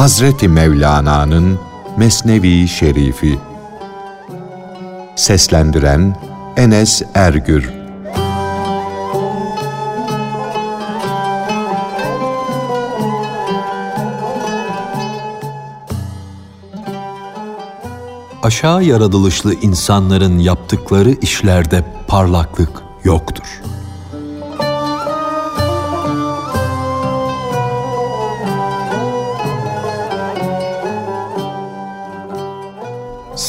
Hazreti Mevlana'nın Mesnevi Şerifi Seslendiren Enes Ergür Aşağı yaratılışlı insanların yaptıkları işlerde parlaklık yoktur.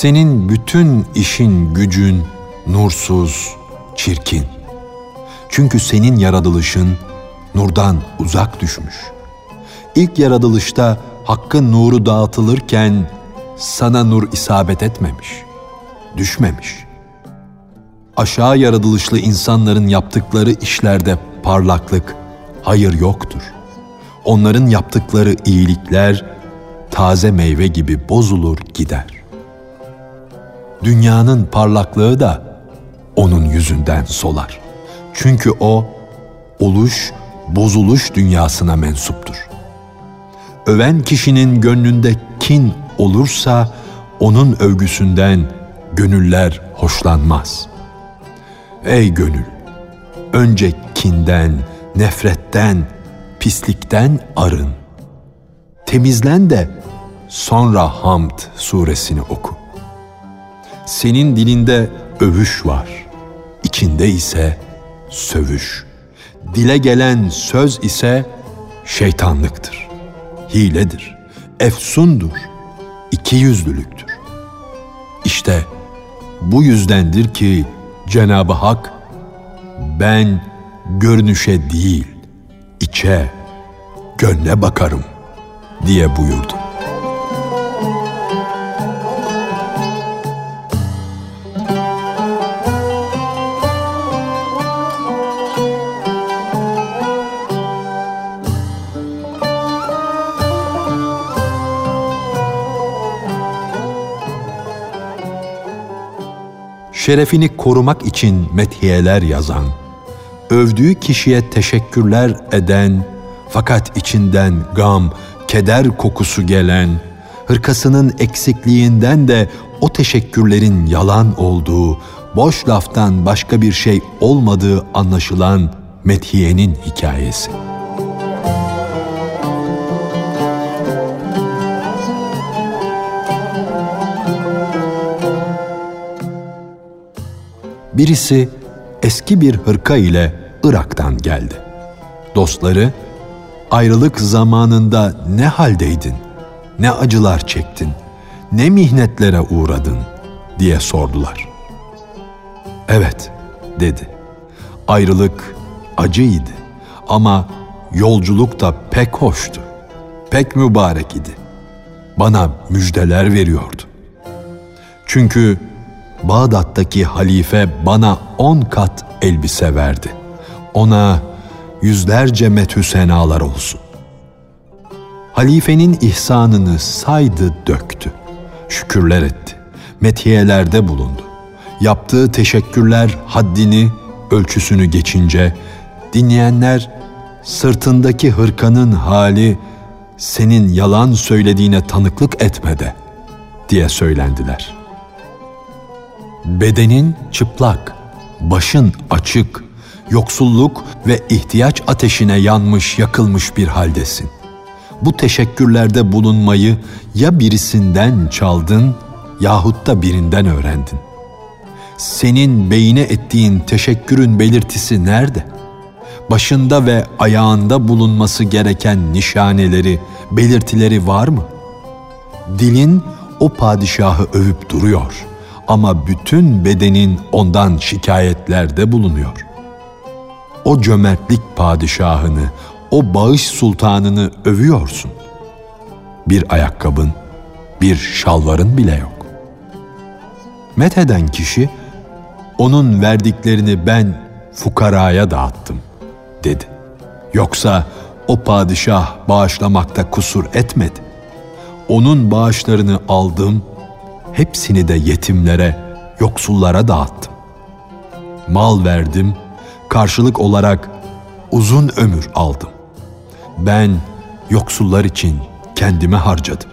Senin bütün işin gücün nursuz, çirkin. Çünkü senin yaratılışın nurdan uzak düşmüş. İlk yaratılışta hakkın nuru dağıtılırken sana nur isabet etmemiş, düşmemiş. Aşağı yaratılışlı insanların yaptıkları işlerde parlaklık, hayır yoktur. Onların yaptıkları iyilikler taze meyve gibi bozulur gider dünyanın parlaklığı da onun yüzünden solar. Çünkü o oluş, bozuluş dünyasına mensuptur. Öven kişinin gönlünde kin olursa onun övgüsünden gönüller hoşlanmaz. Ey gönül, önce kinden, nefretten, pislikten arın. Temizlen de sonra Hamd suresini oku senin dilinde övüş var, içinde ise sövüş. Dile gelen söz ise şeytanlıktır, hiledir, efsundur, iki yüzlülüktür. İşte bu yüzdendir ki Cenab-ı Hak ben görünüşe değil, içe, gönle bakarım diye buyurdu. Şerefini korumak için methiyeler yazan, övdüğü kişiye teşekkürler eden, fakat içinden gam, keder kokusu gelen, hırkasının eksikliğinden de o teşekkürlerin yalan olduğu, boş laftan başka bir şey olmadığı anlaşılan methiyenin hikayesi.'' Birisi eski bir hırka ile Irak'tan geldi. Dostları, ayrılık zamanında ne haldeydin, ne acılar çektin, ne mihnetlere uğradın diye sordular. Evet, dedi. Ayrılık acıydı ama yolculuk da pek hoştu. Pek mübarek idi. Bana müjdeler veriyordu. Çünkü Bağdat'taki halife bana on kat elbise verdi. Ona yüzlerce metü senalar olsun. Halifenin ihsanını saydı döktü. Şükürler etti. Metiyelerde bulundu. Yaptığı teşekkürler haddini, ölçüsünü geçince dinleyenler sırtındaki hırkanın hali senin yalan söylediğine tanıklık etmede diye söylendiler.'' Bedenin çıplak, başın açık, yoksulluk ve ihtiyaç ateşine yanmış, yakılmış bir haldesin. Bu teşekkürlerde bulunmayı ya birisinden çaldın yahut da birinden öğrendin. Senin beyine ettiğin teşekkürün belirtisi nerede? Başında ve ayağında bulunması gereken nişaneleri, belirtileri var mı? Dilin o padişahı övüp duruyor.'' Ama bütün bedenin ondan şikayetlerde bulunuyor. O cömertlik padişahını, o bağış sultanını övüyorsun. Bir ayakkabın, bir şalvarın bile yok. Metheden kişi, onun verdiklerini ben fukaraya dağıttım, dedi. Yoksa o padişah bağışlamakta kusur etmedi. Onun bağışlarını aldım, hepsini de yetimlere, yoksullara dağıttım. Mal verdim, karşılık olarak uzun ömür aldım. Ben yoksullar için kendime harcadım.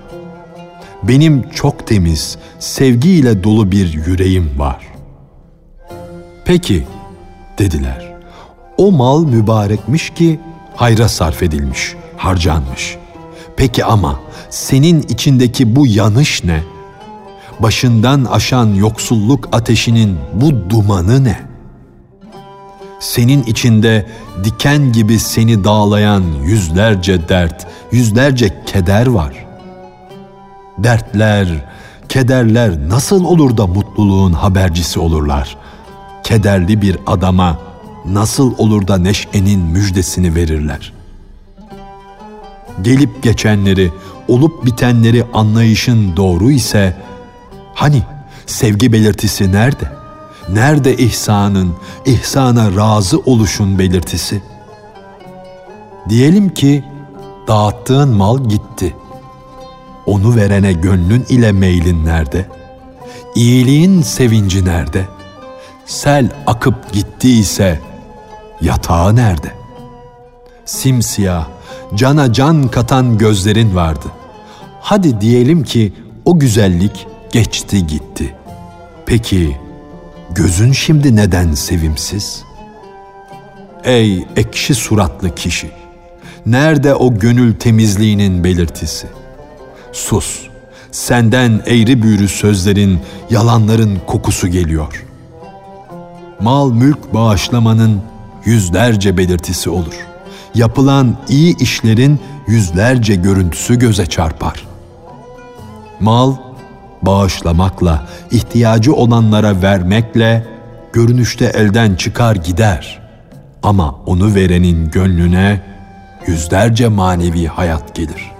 Benim çok temiz, sevgiyle dolu bir yüreğim var. Peki, dediler. O mal mübarekmiş ki hayra sarf edilmiş, harcanmış. Peki ama senin içindeki bu yanış ne? Başından aşan yoksulluk ateşinin bu dumanı ne? Senin içinde diken gibi seni dağlayan yüzlerce dert, yüzlerce keder var. Dertler, kederler nasıl olur da mutluluğun habercisi olurlar? Kederli bir adama nasıl olur da neşenin müjdesini verirler? Gelip geçenleri, olup bitenleri anlayışın doğru ise hani sevgi belirtisi nerede? Nerede ihsanın, ihsana razı oluşun belirtisi? Diyelim ki dağıttığın mal gitti. Onu verene gönlün ile meylin nerede? İyiliğin sevinci nerede? Sel akıp gittiyse yatağı nerede? Simsiyah, cana can katan gözlerin vardı. Hadi diyelim ki o güzellik geçti gitti. Peki gözün şimdi neden sevimsiz? Ey ekşi suratlı kişi! Nerede o gönül temizliğinin belirtisi? Sus! Senden eğri büğrü sözlerin, yalanların kokusu geliyor. Mal mülk bağışlamanın yüzlerce belirtisi olur. Yapılan iyi işlerin yüzlerce görüntüsü göze çarpar. Mal bağışlamakla, ihtiyacı olanlara vermekle görünüşte elden çıkar gider. Ama onu verenin gönlüne yüzlerce manevi hayat gelir.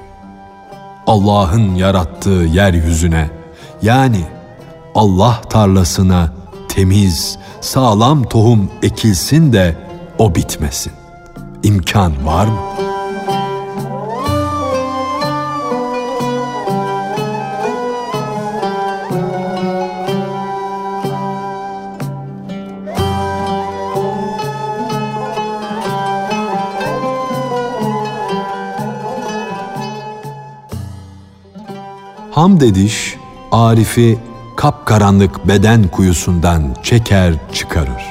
Allah'ın yarattığı yeryüzüne yani Allah tarlasına temiz, sağlam tohum ekilsin de o bitmesin. İmkan var mı? Hamd ediş, Arif'i kapkaranlık beden kuyusundan çeker çıkarır.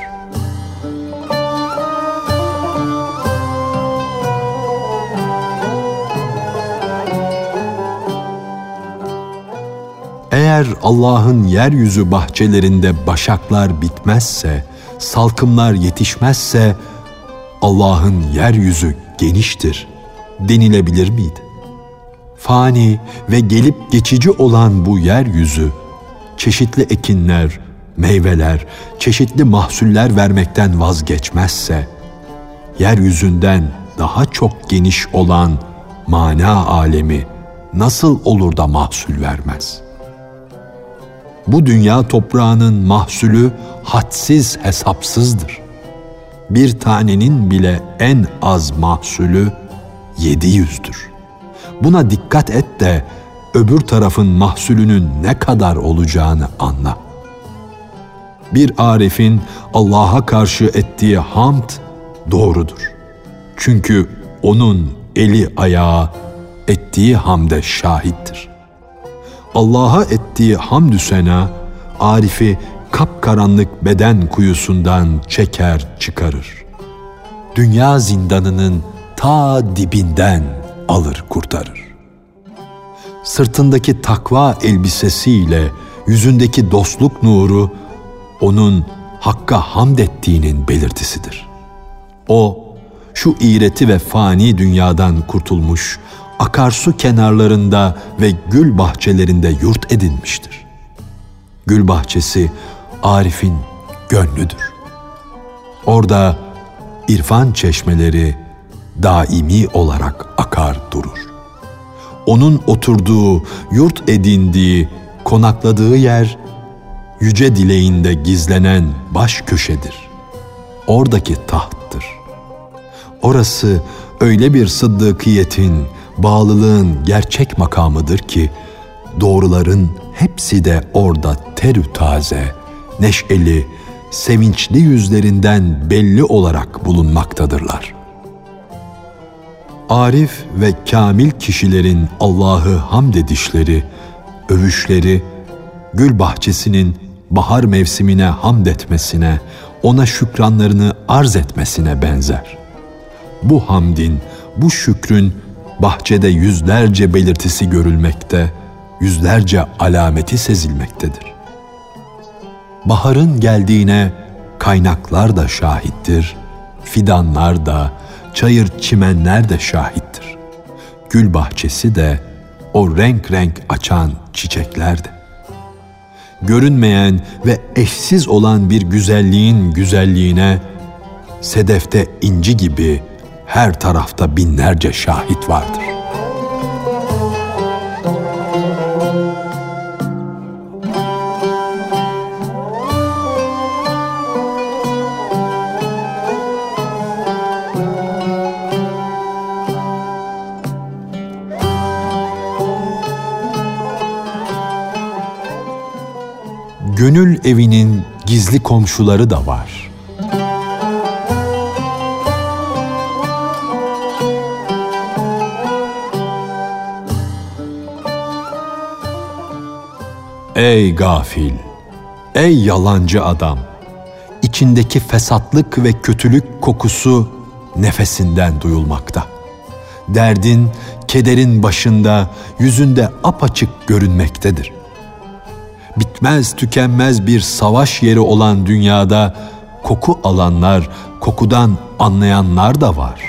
Eğer Allah'ın yeryüzü bahçelerinde başaklar bitmezse, salkımlar yetişmezse, Allah'ın yeryüzü geniştir denilebilir miydi? Fani ve gelip geçici olan bu yeryüzü, çeşitli ekinler, meyveler, çeşitli mahsuller vermekten vazgeçmezse, yeryüzünden daha çok geniş olan mana alemi nasıl olur da mahsul vermez? Bu dünya toprağının mahsulü hadsiz hesapsızdır. Bir tanenin bile en az mahsulü yedi yüzdür. Buna dikkat et de öbür tarafın mahsulünün ne kadar olacağını anla. Bir arifin Allah'a karşı ettiği hamd doğrudur. Çünkü onun eli ayağı ettiği hamde şahittir. Allah'a ettiği hamdü sena, Arif'i kapkaranlık beden kuyusundan çeker çıkarır. Dünya zindanının ta dibinden alır kurtarır sırtındaki takva elbisesiyle yüzündeki dostluk nuru onun Hakk'a hamd ettiğinin belirtisidir. O şu iğreti ve fani dünyadan kurtulmuş, akarsu kenarlarında ve gül bahçelerinde yurt edinmiştir. Gül bahçesi Arif'in gönlüdür. Orada irfan çeşmeleri daimi olarak akar durur onun oturduğu, yurt edindiği, konakladığı yer yüce dileğinde gizlenen baş köşedir. Oradaki tahttır. Orası öyle bir sıddıkiyetin, bağlılığın gerçek makamıdır ki doğruların hepsi de orada terü taze, neşeli, sevinçli yüzlerinden belli olarak bulunmaktadırlar. Arif ve kamil kişilerin Allah'ı hamd edişleri, övüşleri, gül bahçesinin bahar mevsimine hamd etmesine, ona şükranlarını arz etmesine benzer. Bu hamdin, bu şükrün bahçede yüzlerce belirtisi görülmekte, yüzlerce alameti sezilmektedir. Baharın geldiğine kaynaklar da şahittir, fidanlar da, çayır çimenler de şahittir. Gül bahçesi de, o renk renk açan çiçekler de. Görünmeyen ve eşsiz olan bir güzelliğin güzelliğine, sedefte inci gibi her tarafta binlerce şahit vardır. Gönül evinin gizli komşuları da var. Ey gafil, ey yalancı adam! İçindeki fesatlık ve kötülük kokusu nefesinden duyulmakta. Derdin, kederin başında, yüzünde apaçık görünmektedir bitmez tükenmez bir savaş yeri olan dünyada koku alanlar, kokudan anlayanlar da var.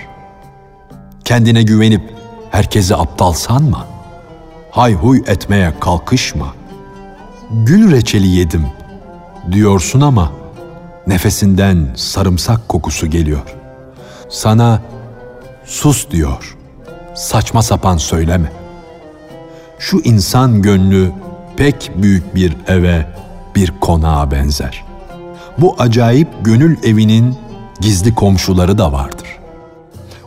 Kendine güvenip herkesi aptal sanma. Hayhuy etmeye kalkışma. Gül reçeli yedim diyorsun ama nefesinden sarımsak kokusu geliyor. Sana sus diyor. Saçma sapan söyleme. Şu insan gönlü pek büyük bir eve, bir konağa benzer. Bu acayip gönül evinin gizli komşuları da vardır.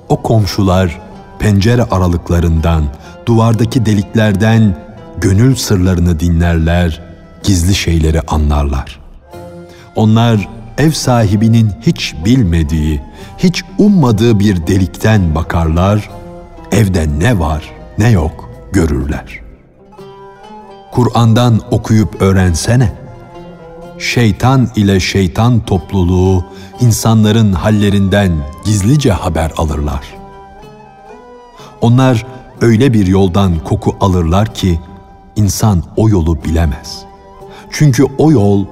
O komşular pencere aralıklarından, duvardaki deliklerden gönül sırlarını dinlerler, gizli şeyleri anlarlar. Onlar ev sahibinin hiç bilmediği, hiç ummadığı bir delikten bakarlar, evde ne var ne yok görürler. Kur'an'dan okuyup öğrensene. Şeytan ile şeytan topluluğu insanların hallerinden gizlice haber alırlar. Onlar öyle bir yoldan koku alırlar ki insan o yolu bilemez. Çünkü o yol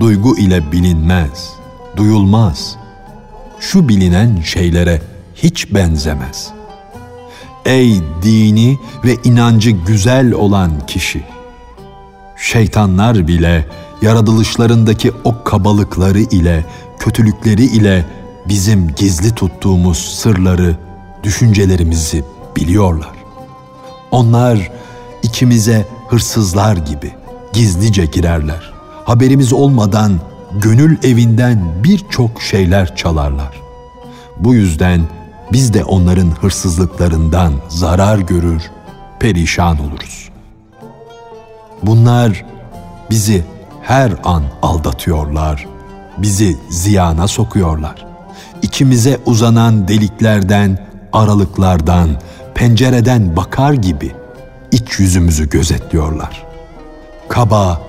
duygu ile bilinmez, duyulmaz. Şu bilinen şeylere hiç benzemez. Ey dini ve inancı güzel olan kişi! Şeytanlar bile yaratılışlarındaki o kabalıkları ile, kötülükleri ile bizim gizli tuttuğumuz sırları, düşüncelerimizi biliyorlar. Onlar içimize hırsızlar gibi gizlice girerler. Haberimiz olmadan gönül evinden birçok şeyler çalarlar. Bu yüzden biz de onların hırsızlıklarından zarar görür, perişan oluruz. Bunlar bizi her an aldatıyorlar, bizi ziyana sokuyorlar. İçimize uzanan deliklerden, aralıklardan, pencereden bakar gibi iç yüzümüzü gözetliyorlar. Kaba,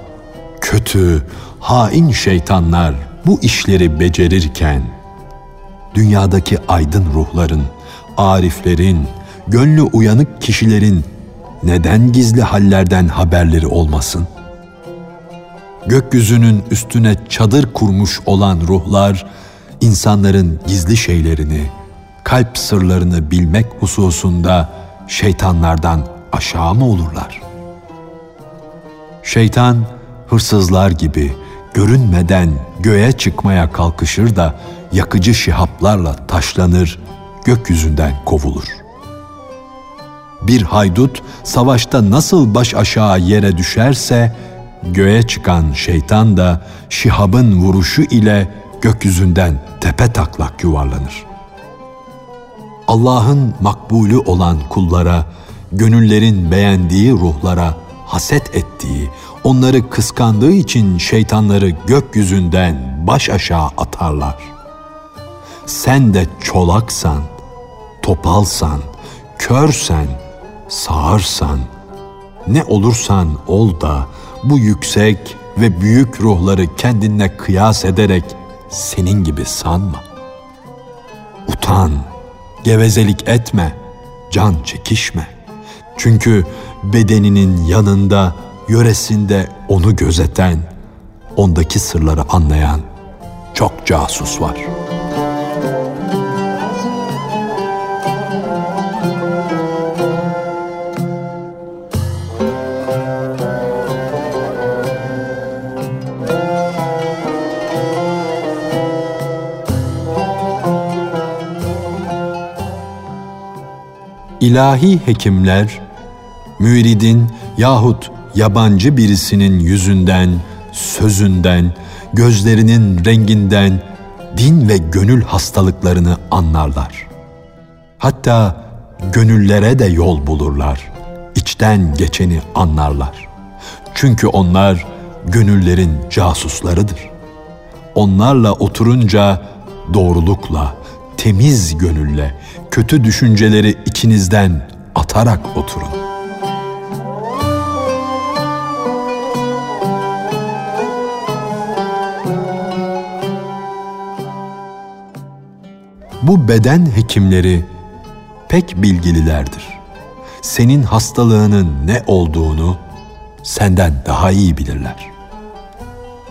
kötü, hain şeytanlar bu işleri becerirken dünyadaki aydın ruhların, ariflerin, gönlü uyanık kişilerin neden gizli hallerden haberleri olmasın? Gökyüzünün üstüne çadır kurmuş olan ruhlar, insanların gizli şeylerini, kalp sırlarını bilmek hususunda şeytanlardan aşağı mı olurlar? Şeytan, hırsızlar gibi görünmeden göğe çıkmaya kalkışır da yakıcı şihaplarla taşlanır, gökyüzünden kovulur.'' Bir haydut savaşta nasıl baş aşağı yere düşerse, göğe çıkan şeytan da şihabın vuruşu ile gökyüzünden tepe taklak yuvarlanır. Allah'ın makbulü olan kullara, gönüllerin beğendiği ruhlara haset ettiği, onları kıskandığı için şeytanları gökyüzünden baş aşağı atarlar. Sen de çolaksan, topalsan, körsen, sağırsan, ne olursan ol da bu yüksek ve büyük ruhları kendine kıyas ederek senin gibi sanma. Utan, gevezelik etme, can çekişme. Çünkü bedeninin yanında, yöresinde onu gözeten, ondaki sırları anlayan çok casus var.'' İlahi hekimler, müridin yahut yabancı birisinin yüzünden, sözünden, gözlerinin renginden din ve gönül hastalıklarını anlarlar. Hatta gönüllere de yol bulurlar. içten geçeni anlarlar. Çünkü onlar gönüllerin casuslarıdır. Onlarla oturunca doğrulukla, temiz gönülle, kötü düşünceleri içinizden atarak oturun. Bu beden hekimleri pek bilgililerdir. Senin hastalığının ne olduğunu senden daha iyi bilirler.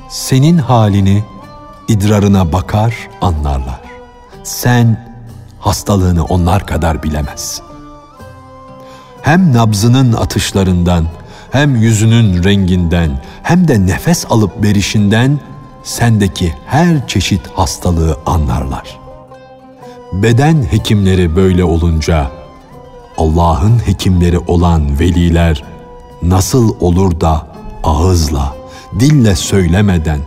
Senin halini idrarına bakar, anlarlar. Sen hastalığını onlar kadar bilemez. Hem nabzının atışlarından, hem yüzünün renginden, hem de nefes alıp verişinden sendeki her çeşit hastalığı anlarlar. Beden hekimleri böyle olunca Allah'ın hekimleri olan veliler nasıl olur da ağızla, dille söylemeden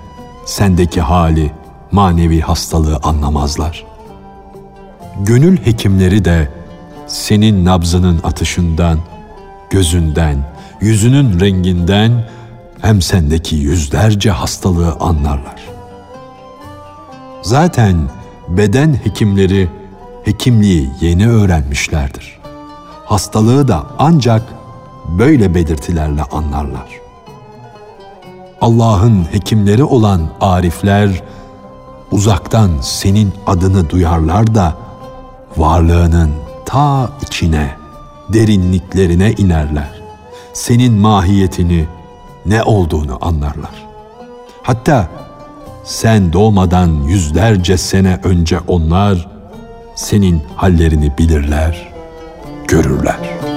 sendeki hali, manevi hastalığı anlamazlar gönül hekimleri de senin nabzının atışından, gözünden, yüzünün renginden hem sendeki yüzlerce hastalığı anlarlar. Zaten beden hekimleri hekimliği yeni öğrenmişlerdir. Hastalığı da ancak böyle belirtilerle anlarlar. Allah'ın hekimleri olan arifler uzaktan senin adını duyarlar da varlığının ta içine, derinliklerine inerler. Senin mahiyetini, ne olduğunu anlarlar. Hatta sen doğmadan yüzlerce sene önce onlar senin hallerini bilirler, görürler.''